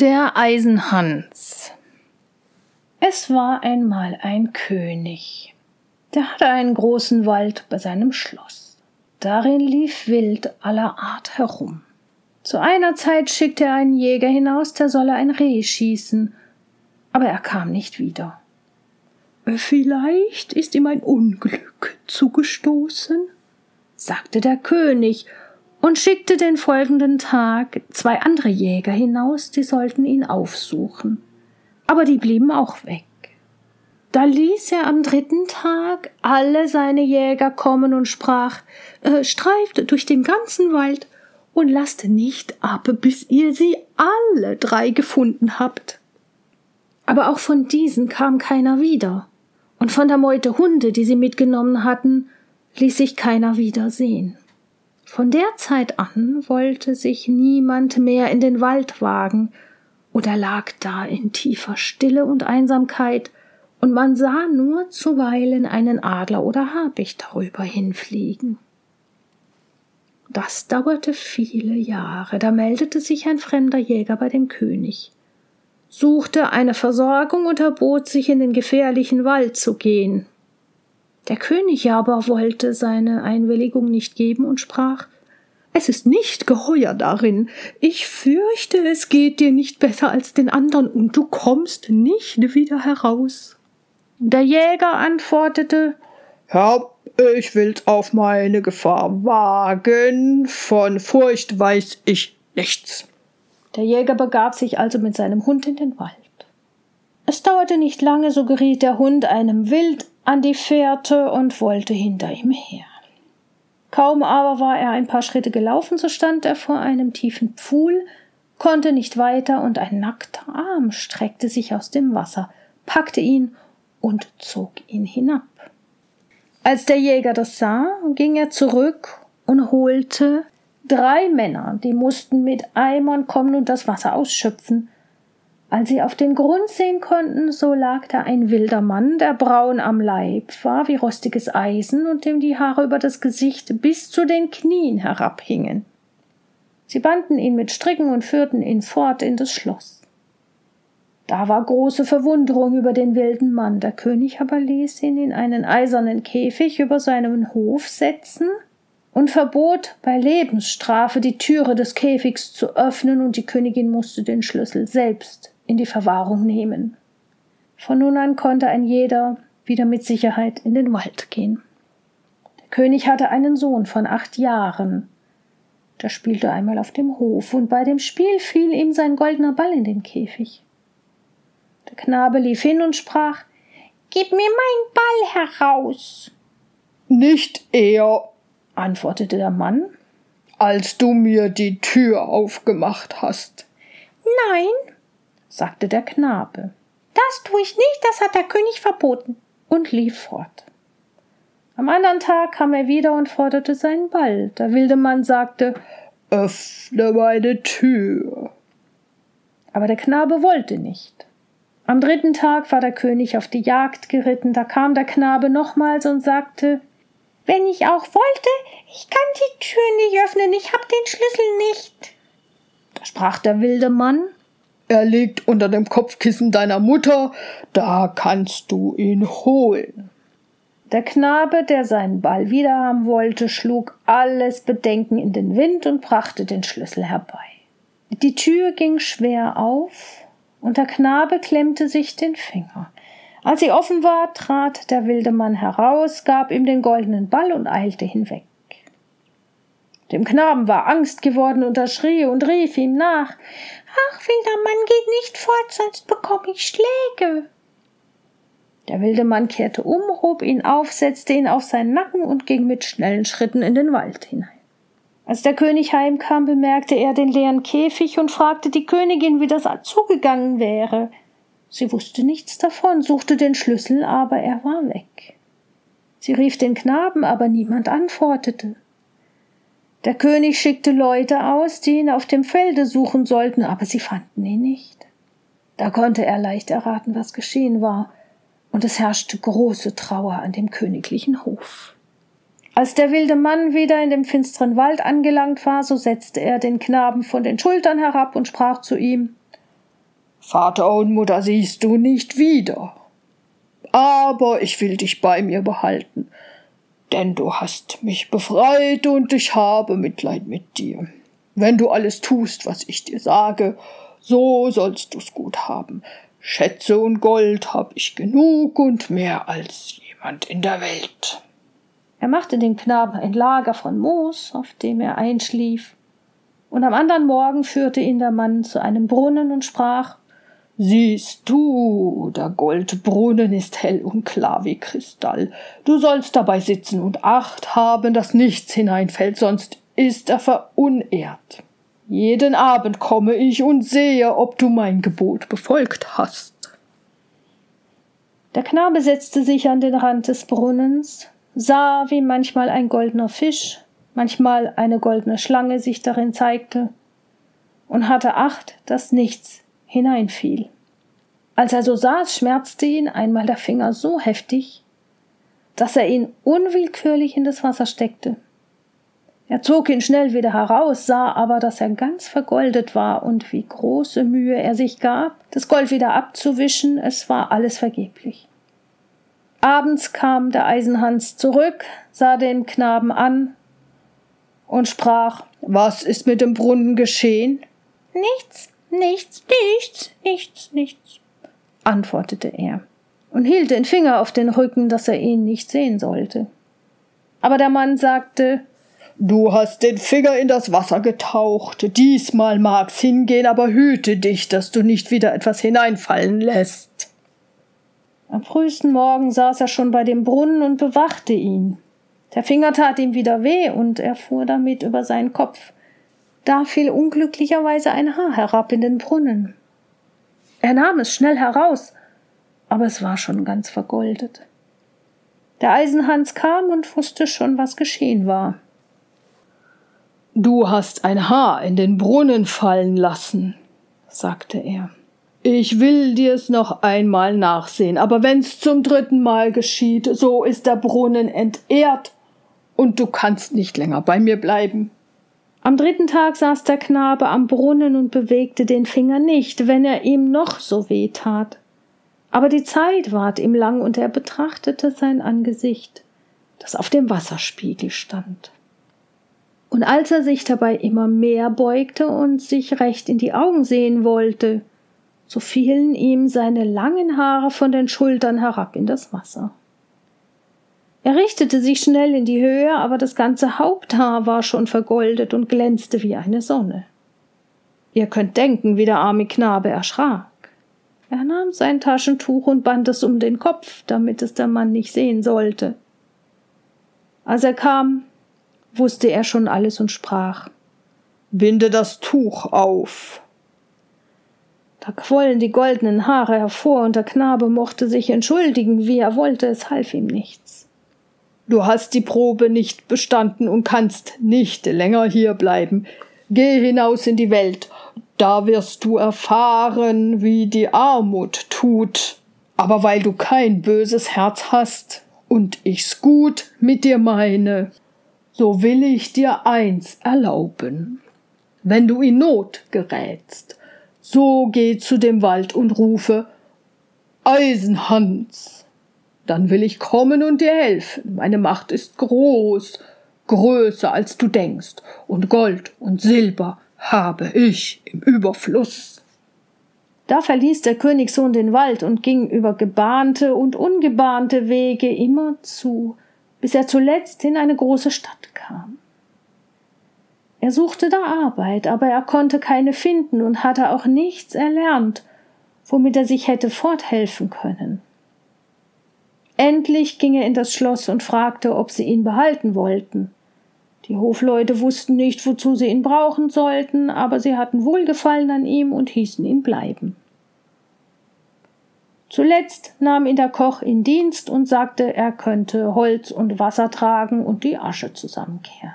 Der Eisenhans Es war einmal ein König. Der hatte einen großen Wald bei seinem Schloss. Darin lief Wild aller Art herum. Zu einer Zeit schickte er einen Jäger hinaus, der solle ein Reh schießen, aber er kam nicht wieder. Vielleicht ist ihm ein Unglück zugestoßen, sagte der König und schickte den folgenden Tag zwei andere Jäger hinaus, die sollten ihn aufsuchen. Aber die blieben auch weg. Da ließ er am dritten Tag alle seine Jäger kommen und sprach äh, Streift durch den ganzen Wald und lasst nicht ab, bis ihr sie alle drei gefunden habt. Aber auch von diesen kam keiner wieder, und von der Meute Hunde, die sie mitgenommen hatten, ließ sich keiner wieder sehen. Von der Zeit an wollte sich niemand mehr in den Wald wagen oder lag da in tiefer Stille und Einsamkeit, und man sah nur zuweilen einen Adler oder Habicht darüber hinfliegen. Das dauerte viele Jahre, da meldete sich ein fremder Jäger bei dem König, suchte eine Versorgung und erbot sich in den gefährlichen Wald zu gehen. Der König aber wollte seine Einwilligung nicht geben und sprach Es ist nicht geheuer darin. Ich fürchte, es geht dir nicht besser als den andern, und du kommst nicht wieder heraus. Der Jäger antwortete Herr, ich will's auf meine Gefahr wagen, von Furcht weiß ich nichts. Der Jäger begab sich also mit seinem Hund in den Wald. Es dauerte nicht lange, so geriet der Hund einem Wild an die Fährte und wollte hinter ihm her. Kaum aber war er ein paar Schritte gelaufen, so stand er vor einem tiefen Pfuhl, konnte nicht weiter, und ein nackter Arm streckte sich aus dem Wasser, packte ihn und zog ihn hinab. Als der Jäger das sah, ging er zurück und holte drei Männer, die mussten mit Eimern kommen und das Wasser ausschöpfen, als sie auf den Grund sehen konnten, so lag da ein wilder Mann, der braun am Leib war wie rostiges Eisen und dem die Haare über das Gesicht bis zu den Knien herabhingen. Sie banden ihn mit Stricken und führten ihn fort in das Schloss. Da war große Verwunderung über den wilden Mann, der König aber ließ ihn in einen eisernen Käfig über seinen Hof setzen und verbot bei Lebensstrafe die Türe des Käfigs zu öffnen, und die Königin musste den Schlüssel selbst in die Verwahrung nehmen. Von nun an konnte ein jeder wieder mit Sicherheit in den Wald gehen. Der König hatte einen Sohn von acht Jahren. Der spielte einmal auf dem Hof, und bei dem Spiel fiel ihm sein goldener Ball in den Käfig. Der Knabe lief hin und sprach Gib mir meinen Ball heraus. Nicht eher, antwortete der Mann, als du mir die Tür aufgemacht hast. Nein, sagte der Knabe. Das tue ich nicht, das hat der König verboten, und lief fort. Am anderen Tag kam er wieder und forderte seinen Ball. Der wilde Mann sagte Öffne meine Tür. Aber der Knabe wollte nicht. Am dritten Tag war der König auf die Jagd geritten, da kam der Knabe nochmals und sagte Wenn ich auch wollte, ich kann die Tür nicht öffnen, ich hab den Schlüssel nicht. Da sprach der wilde Mann er liegt unter dem Kopfkissen deiner Mutter, da kannst du ihn holen. Der Knabe, der seinen Ball wiederhaben wollte, schlug alles Bedenken in den Wind und brachte den Schlüssel herbei. Die Tür ging schwer auf, und der Knabe klemmte sich den Finger. Als sie offen war, trat der wilde Mann heraus, gab ihm den goldenen Ball und eilte hinweg. Dem Knaben war Angst geworden und er schrie und rief ihm nach Ach, wilder Mann, geht nicht fort, sonst bekomme ich Schläge. Der wilde Mann kehrte um, hob ihn auf, setzte ihn auf seinen Nacken und ging mit schnellen Schritten in den Wald hinein. Als der König heimkam, bemerkte er den leeren Käfig und fragte die Königin, wie das zugegangen wäre. Sie wusste nichts davon, suchte den Schlüssel, aber er war weg. Sie rief den Knaben, aber niemand antwortete. Der König schickte Leute aus, die ihn auf dem Felde suchen sollten, aber sie fanden ihn nicht. Da konnte er leicht erraten, was geschehen war, und es herrschte große Trauer an dem königlichen Hof. Als der wilde Mann wieder in dem finsteren Wald angelangt war, so setzte er den Knaben von den Schultern herab und sprach zu ihm Vater und Mutter siehst du nicht wieder. Aber ich will dich bei mir behalten, denn du hast mich befreit und ich habe Mitleid mit dir. Wenn du alles tust, was ich dir sage, so sollst du's gut haben. Schätze und Gold hab ich genug und mehr als jemand in der Welt. Er machte dem Knaben ein Lager von Moos, auf dem er einschlief, und am anderen Morgen führte ihn der Mann zu einem Brunnen und sprach Siehst du, der Goldbrunnen ist hell und klar wie Kristall. Du sollst dabei sitzen und Acht haben, dass nichts hineinfällt, sonst ist er verunehrt. Jeden Abend komme ich und sehe, ob du mein Gebot befolgt hast. Der Knabe setzte sich an den Rand des Brunnens, sah, wie manchmal ein goldener Fisch, manchmal eine goldene Schlange sich darin zeigte, und hatte Acht, dass nichts hineinfiel. Als er so saß, schmerzte ihn einmal der Finger so heftig, dass er ihn unwillkürlich in das Wasser steckte. Er zog ihn schnell wieder heraus, sah aber, dass er ganz vergoldet war und wie große Mühe er sich gab, das Gold wieder abzuwischen, es war alles vergeblich. Abends kam der Eisenhans zurück, sah den Knaben an und sprach Was ist mit dem Brunnen geschehen? Nichts, nichts, nichts, nichts, nichts, antwortete er und hielt den Finger auf den Rücken, dass er ihn nicht sehen sollte. Aber der Mann sagte Du hast den Finger in das Wasser getaucht. Diesmal mag's hingehen, aber hüte dich, dass du nicht wieder etwas hineinfallen lässt. Am frühesten Morgen saß er schon bei dem Brunnen und bewachte ihn. Der Finger tat ihm wieder weh und er fuhr damit über seinen Kopf. Da fiel unglücklicherweise ein Haar herab in den Brunnen. Er nahm es schnell heraus, aber es war schon ganz vergoldet. Der Eisenhans kam und wusste schon, was geschehen war. Du hast ein Haar in den Brunnen fallen lassen, sagte er. Ich will dir's noch einmal nachsehen, aber wenn's zum dritten Mal geschieht, so ist der Brunnen entehrt und du kannst nicht länger bei mir bleiben. Am dritten Tag saß der Knabe am Brunnen und bewegte den Finger nicht, wenn er ihm noch so weh tat. Aber die Zeit ward ihm lang und er betrachtete sein Angesicht, das auf dem Wasserspiegel stand. Und als er sich dabei immer mehr beugte und sich recht in die Augen sehen wollte, so fielen ihm seine langen Haare von den Schultern herab in das Wasser. Er richtete sich schnell in die Höhe, aber das ganze Haupthaar war schon vergoldet und glänzte wie eine Sonne. Ihr könnt denken, wie der arme Knabe erschrak. Er nahm sein Taschentuch und band es um den Kopf, damit es der Mann nicht sehen sollte. Als er kam, wusste er schon alles und sprach Binde das Tuch auf. Da quollen die goldenen Haare hervor, und der Knabe mochte sich entschuldigen, wie er wollte, es half ihm nichts. Du hast die Probe nicht bestanden und kannst nicht länger hier bleiben. Geh hinaus in die Welt, da wirst du erfahren, wie die Armut tut. Aber weil du kein böses Herz hast und ich's gut mit dir meine, so will ich dir eins erlauben. Wenn du in Not gerätst, so geh zu dem Wald und rufe Eisenhans. Dann will ich kommen und dir helfen. Meine Macht ist groß, größer als du denkst, und Gold und Silber habe ich im Überfluss. Da verließ der Königssohn den Wald und ging über gebahnte und ungebahnte Wege immer zu bis er zuletzt in eine große Stadt kam. Er suchte da Arbeit, aber er konnte keine finden und hatte auch nichts erlernt, womit er sich hätte forthelfen können. Endlich ging er in das Schloss und fragte, ob sie ihn behalten wollten. Die Hofleute wussten nicht, wozu sie ihn brauchen sollten, aber sie hatten Wohlgefallen an ihm und hießen ihn bleiben. Zuletzt nahm ihn der Koch in Dienst und sagte, er könnte Holz und Wasser tragen und die Asche zusammenkehren.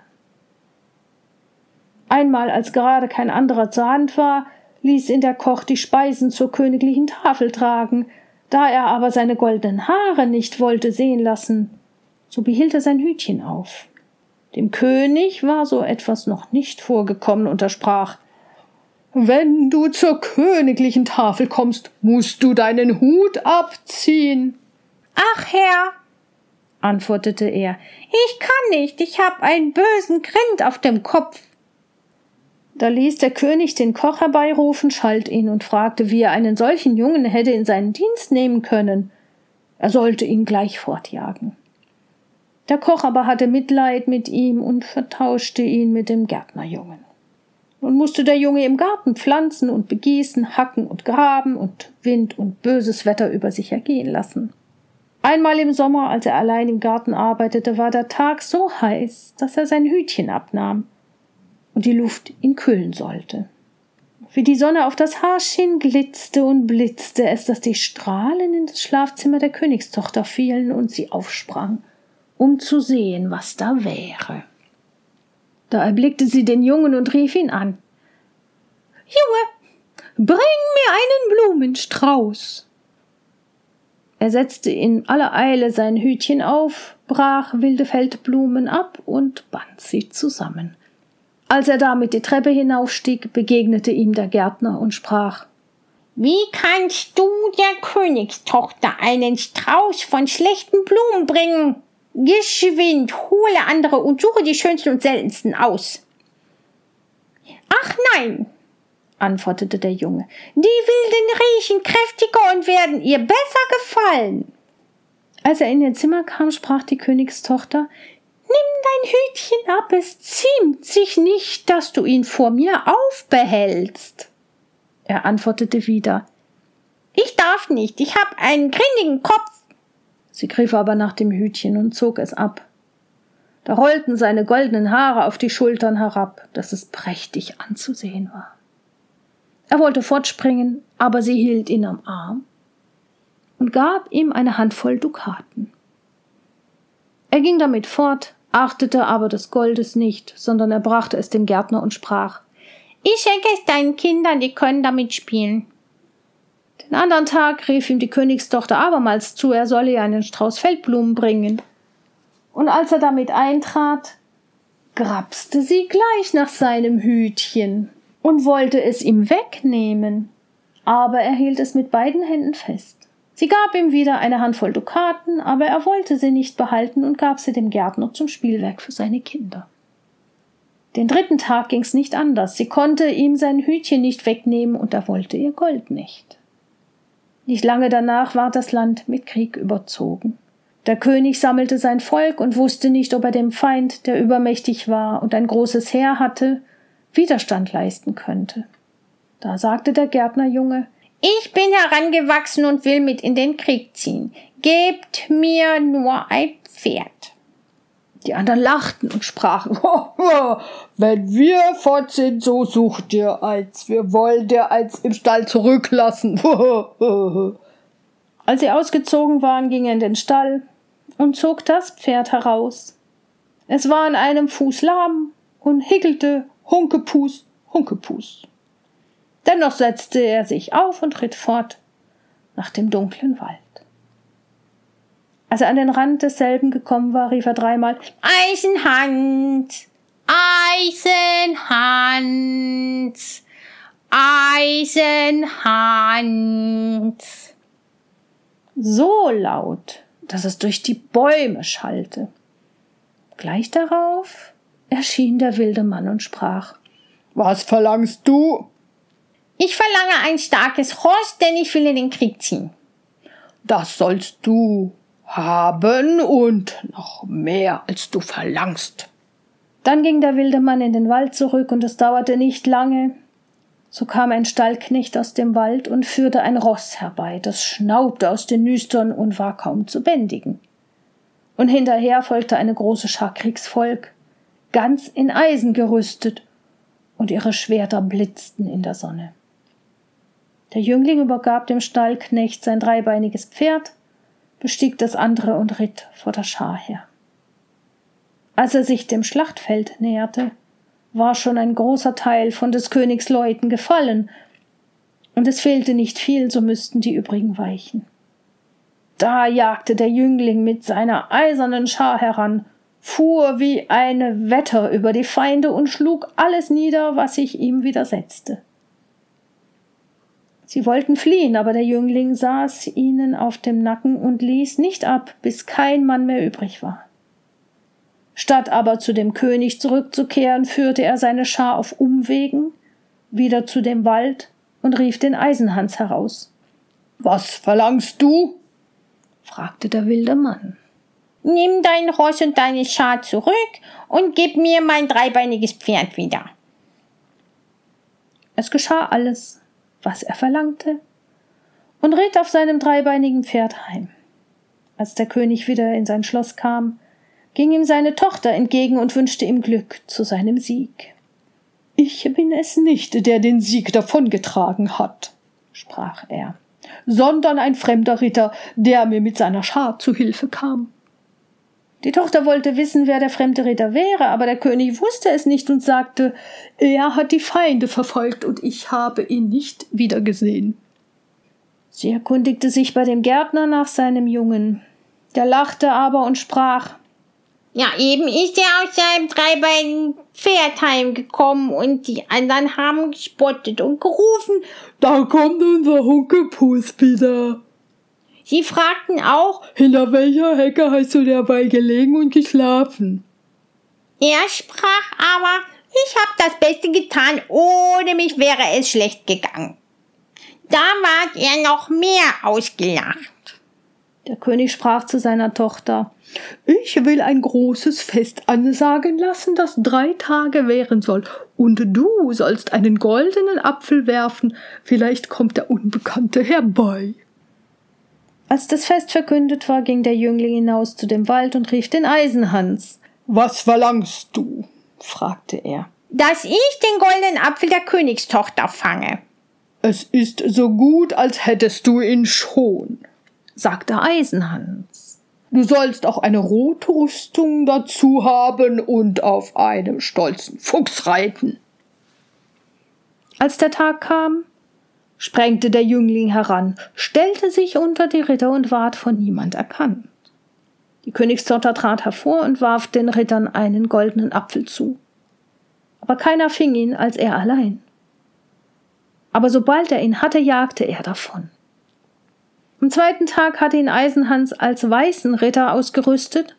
Einmal, als gerade kein anderer zur Hand war, ließ ihn der Koch die Speisen zur königlichen Tafel tragen, da er aber seine goldenen Haare nicht wollte sehen lassen, so behielt er sein Hütchen auf. Dem König war so etwas noch nicht vorgekommen und er sprach Wenn du zur königlichen Tafel kommst, musst du deinen Hut abziehen. Ach, Herr, antwortete er, ich kann nicht, ich hab einen bösen Grind auf dem Kopf. Da ließ der König den Koch herbeirufen, schalt ihn und fragte, wie er einen solchen Jungen hätte in seinen Dienst nehmen können. Er sollte ihn gleich fortjagen. Der Koch aber hatte Mitleid mit ihm und vertauschte ihn mit dem Gärtnerjungen. Nun musste der Junge im Garten pflanzen und begießen, hacken und graben und Wind und böses Wetter über sich ergehen lassen. Einmal im Sommer, als er allein im Garten arbeitete, war der Tag so heiß, dass er sein Hütchen abnahm und die Luft ihn kühlen sollte. Wie die Sonne auf das Haar schien, glitzte und blitzte es, dass die Strahlen in das Schlafzimmer der Königstochter fielen und sie aufsprang, um zu sehen, was da wäre. Da erblickte sie den Jungen und rief ihn an. Junge, bring mir einen Blumenstrauß. Er setzte in aller Eile sein Hütchen auf, brach wilde Feldblumen ab und band sie zusammen. Als er damit die Treppe hinaufstieg, begegnete ihm der Gärtner und sprach Wie kannst du der Königstochter einen Strauß von schlechten Blumen bringen? Geschwind, hole andere und suche die schönsten und seltensten aus. Ach nein, antwortete der Junge, die wilden riechen kräftiger und werden ihr besser gefallen. Als er in ihr Zimmer kam, sprach die Königstochter Nimm dein Hütchen ab, es ziemt sich nicht, dass du ihn vor mir aufbehältst. Er antwortete wieder Ich darf nicht, ich hab einen grinnigen Kopf. Sie griff aber nach dem Hütchen und zog es ab. Da rollten seine goldenen Haare auf die Schultern herab, dass es prächtig anzusehen war. Er wollte fortspringen, aber sie hielt ihn am Arm und gab ihm eine Handvoll Dukaten. Er ging damit fort, achtete aber des Goldes nicht, sondern er brachte es dem Gärtner und sprach Ich schenke es deinen Kindern, die können damit spielen. Den anderen Tag rief ihm die Königstochter abermals zu, er solle ihr einen Strauß Feldblumen bringen. Und als er damit eintrat, grapste sie gleich nach seinem Hütchen und wollte es ihm wegnehmen, aber er hielt es mit beiden Händen fest. Sie gab ihm wieder eine Handvoll Dukaten, aber er wollte sie nicht behalten und gab sie dem Gärtner zum Spielwerk für seine Kinder. Den dritten Tag ging's nicht anders. Sie konnte ihm sein Hütchen nicht wegnehmen und er wollte ihr Gold nicht. Nicht lange danach war das Land mit Krieg überzogen. Der König sammelte sein Volk und wusste nicht, ob er dem Feind, der übermächtig war und ein großes Heer hatte, Widerstand leisten könnte. Da sagte der Gärtnerjunge, ich bin herangewachsen und will mit in den Krieg ziehen. Gebt mir nur ein Pferd. Die anderen lachten und sprachen, wenn wir fort sind, so sucht ihr eins. Wir wollen dir eins im Stall zurücklassen. Als sie ausgezogen waren, ging er in den Stall und zog das Pferd heraus. Es war an einem Fuß lahm und hickelte Hunkepus, Hunkepus. Dennoch setzte er sich auf und ritt fort nach dem dunklen Wald. Als er an den Rand desselben gekommen war, rief er dreimal Eisenhand, Eisenhand, Eisenhand. So laut, dass es durch die Bäume schallte. Gleich darauf erschien der wilde Mann und sprach Was verlangst du? Ich verlange ein starkes Ross, denn ich will in den Krieg ziehen. Das sollst du haben und noch mehr, als du verlangst. Dann ging der wilde Mann in den Wald zurück, und es dauerte nicht lange. So kam ein Stallknecht aus dem Wald und führte ein Ross herbei, das schnaubte aus den Nüstern und war kaum zu bändigen. Und hinterher folgte eine große Schar Kriegsvolk, ganz in Eisen gerüstet, und ihre Schwerter blitzten in der Sonne. Der Jüngling übergab dem Stallknecht sein dreibeiniges Pferd, bestieg das andere und ritt vor der Schar her. Als er sich dem Schlachtfeld näherte, war schon ein großer Teil von des Königs Leuten gefallen, und es fehlte nicht viel, so müssten die übrigen weichen. Da jagte der Jüngling mit seiner eisernen Schar heran, fuhr wie eine Wetter über die Feinde und schlug alles nieder, was sich ihm widersetzte. Sie wollten fliehen, aber der Jüngling saß ihnen auf dem Nacken und ließ nicht ab, bis kein Mann mehr übrig war. Statt aber zu dem König zurückzukehren, führte er seine Schar auf Umwegen wieder zu dem Wald und rief den Eisenhans heraus. Was verlangst du? fragte der wilde Mann. Nimm dein Ross und deine Schar zurück und gib mir mein dreibeiniges Pferd wieder. Es geschah alles, was er verlangte, und ritt auf seinem dreibeinigen Pferd heim. Als der König wieder in sein Schloss kam, ging ihm seine Tochter entgegen und wünschte ihm Glück zu seinem Sieg. Ich bin es nicht, der den Sieg davongetragen hat, sprach er, sondern ein fremder Ritter, der mir mit seiner Schar zu Hilfe kam. Die Tochter wollte wissen, wer der fremde Ritter wäre, aber der König wusste es nicht und sagte, er hat die Feinde verfolgt und ich habe ihn nicht wiedergesehen. Sie erkundigte sich bei dem Gärtner nach seinem Jungen. Der lachte aber und sprach, ja, eben ist er aus seinem dreibeinigen Pferd heimgekommen und die anderen haben gespottet und gerufen, da kommt unser Hunkepus wieder. Sie fragten auch, hinter welcher Hecke hast du dabei gelegen und geschlafen? Er sprach aber, ich hab das Beste getan, ohne mich wäre es schlecht gegangen. Da ward er noch mehr ausgelacht. Der König sprach zu seiner Tochter, ich will ein großes Fest ansagen lassen, das drei Tage währen soll, und du sollst einen goldenen Apfel werfen, vielleicht kommt der Unbekannte herbei. Als das Fest verkündet war, ging der Jüngling hinaus zu dem Wald und rief den Eisenhans. Was verlangst du? fragte er. Dass ich den goldenen Apfel der Königstochter fange. Es ist so gut, als hättest du ihn schon sagte Eisenhans. Du sollst auch eine rote Rüstung dazu haben und auf einem stolzen Fuchs reiten. Als der Tag kam, sprengte der Jüngling heran, stellte sich unter die Ritter und ward von niemand erkannt. Die Königstochter trat hervor und warf den Rittern einen goldenen Apfel zu. Aber keiner fing ihn als er allein. Aber sobald er ihn hatte, jagte er davon. Am zweiten Tag hatte ihn Eisenhans als weißen Ritter ausgerüstet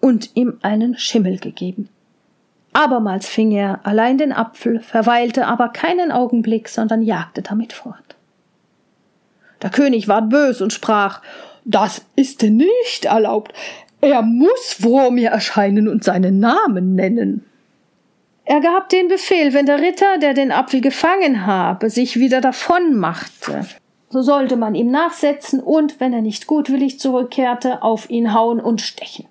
und ihm einen Schimmel gegeben. Abermals fing er allein den Apfel, verweilte aber keinen Augenblick, sondern jagte damit fort. Der König ward bös und sprach Das ist nicht erlaubt. Er muss vor mir erscheinen und seinen Namen nennen. Er gab den Befehl, wenn der Ritter, der den Apfel gefangen habe, sich wieder davon machte, so sollte man ihm nachsetzen und, wenn er nicht gutwillig zurückkehrte, auf ihn hauen und stechen.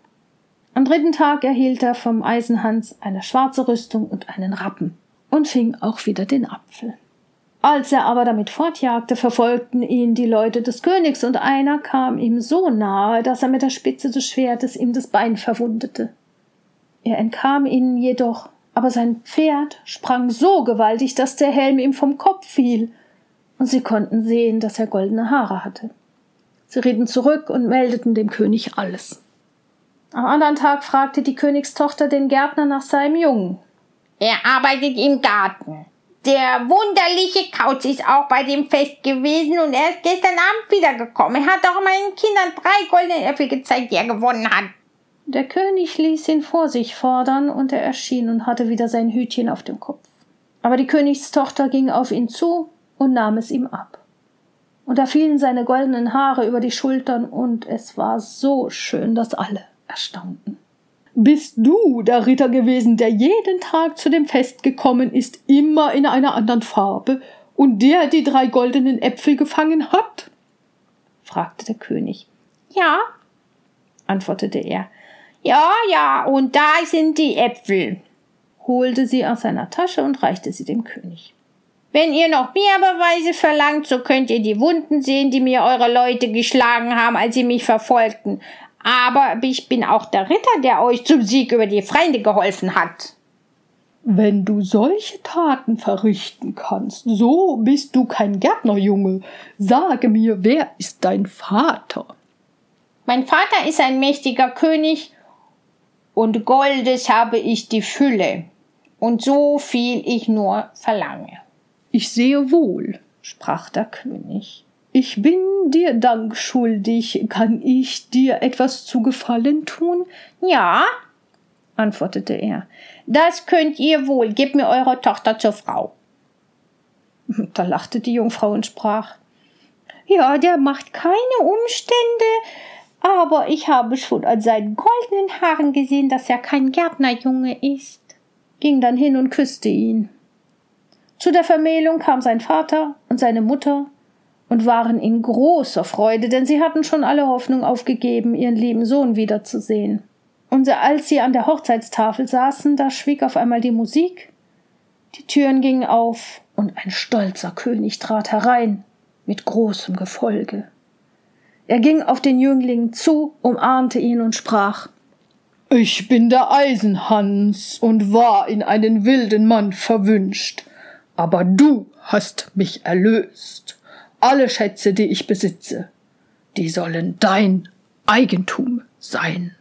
Am dritten Tag erhielt er vom Eisenhans eine schwarze Rüstung und einen Rappen und fing auch wieder den Apfel. Als er aber damit fortjagte, verfolgten ihn die Leute des Königs, und einer kam ihm so nahe, dass er mit der Spitze des Schwertes ihm das Bein verwundete. Er entkam ihnen jedoch, aber sein Pferd sprang so gewaltig, dass der Helm ihm vom Kopf fiel, und sie konnten sehen, dass er goldene Haare hatte. Sie ritten zurück und meldeten dem König alles. Am anderen Tag fragte die Königstochter den Gärtner nach seinem Jungen. Er arbeitet im Garten. Der wunderliche Kauz ist auch bei dem Fest gewesen und er ist gestern Abend wiedergekommen. Er hat auch meinen Kindern drei goldene Äpfel gezeigt, die er gewonnen hat. Der König ließ ihn vor sich fordern und er erschien und hatte wieder sein Hütchen auf dem Kopf. Aber die Königstochter ging auf ihn zu und nahm es ihm ab. Und da fielen seine goldenen Haare über die Schultern, und es war so schön, dass alle erstaunten. Bist du der Ritter gewesen, der jeden Tag zu dem Fest gekommen ist, immer in einer anderen Farbe, und der die drei goldenen Äpfel gefangen hat? fragte der König. Ja, antwortete er. Ja, ja, und da sind die Äpfel, holte sie aus seiner Tasche und reichte sie dem König. Wenn ihr noch mehr Beweise verlangt, so könnt ihr die Wunden sehen, die mir eure Leute geschlagen haben, als sie mich verfolgten. Aber ich bin auch der Ritter, der euch zum Sieg über die Feinde geholfen hat. Wenn du solche Taten verrichten kannst, so bist du kein Gärtnerjunge. Sage mir, wer ist dein Vater? Mein Vater ist ein mächtiger König, und Goldes habe ich die Fülle, und so viel ich nur verlange. Ich sehe wohl, sprach der König. Ich bin dir Dank schuldig. Kann ich dir etwas zu Gefallen tun? Ja, antwortete er. Das könnt ihr wohl. Gebt mir eure Tochter zur Frau. Da lachte die Jungfrau und sprach Ja, der macht keine Umstände, aber ich habe schon an seinen goldenen Haaren gesehen, dass er kein Gärtnerjunge ist, ging dann hin und küsste ihn. Zu der Vermählung kam sein Vater und seine Mutter und waren in großer Freude, denn sie hatten schon alle Hoffnung aufgegeben, ihren lieben Sohn wiederzusehen. Und als sie an der Hochzeitstafel saßen, da schwieg auf einmal die Musik, die Türen gingen auf, und ein stolzer König trat herein mit großem Gefolge. Er ging auf den Jüngling zu, umarmte ihn und sprach Ich bin der Eisenhans und war in einen wilden Mann verwünscht, aber du hast mich erlöst. Alle Schätze, die ich besitze, die sollen dein Eigentum sein.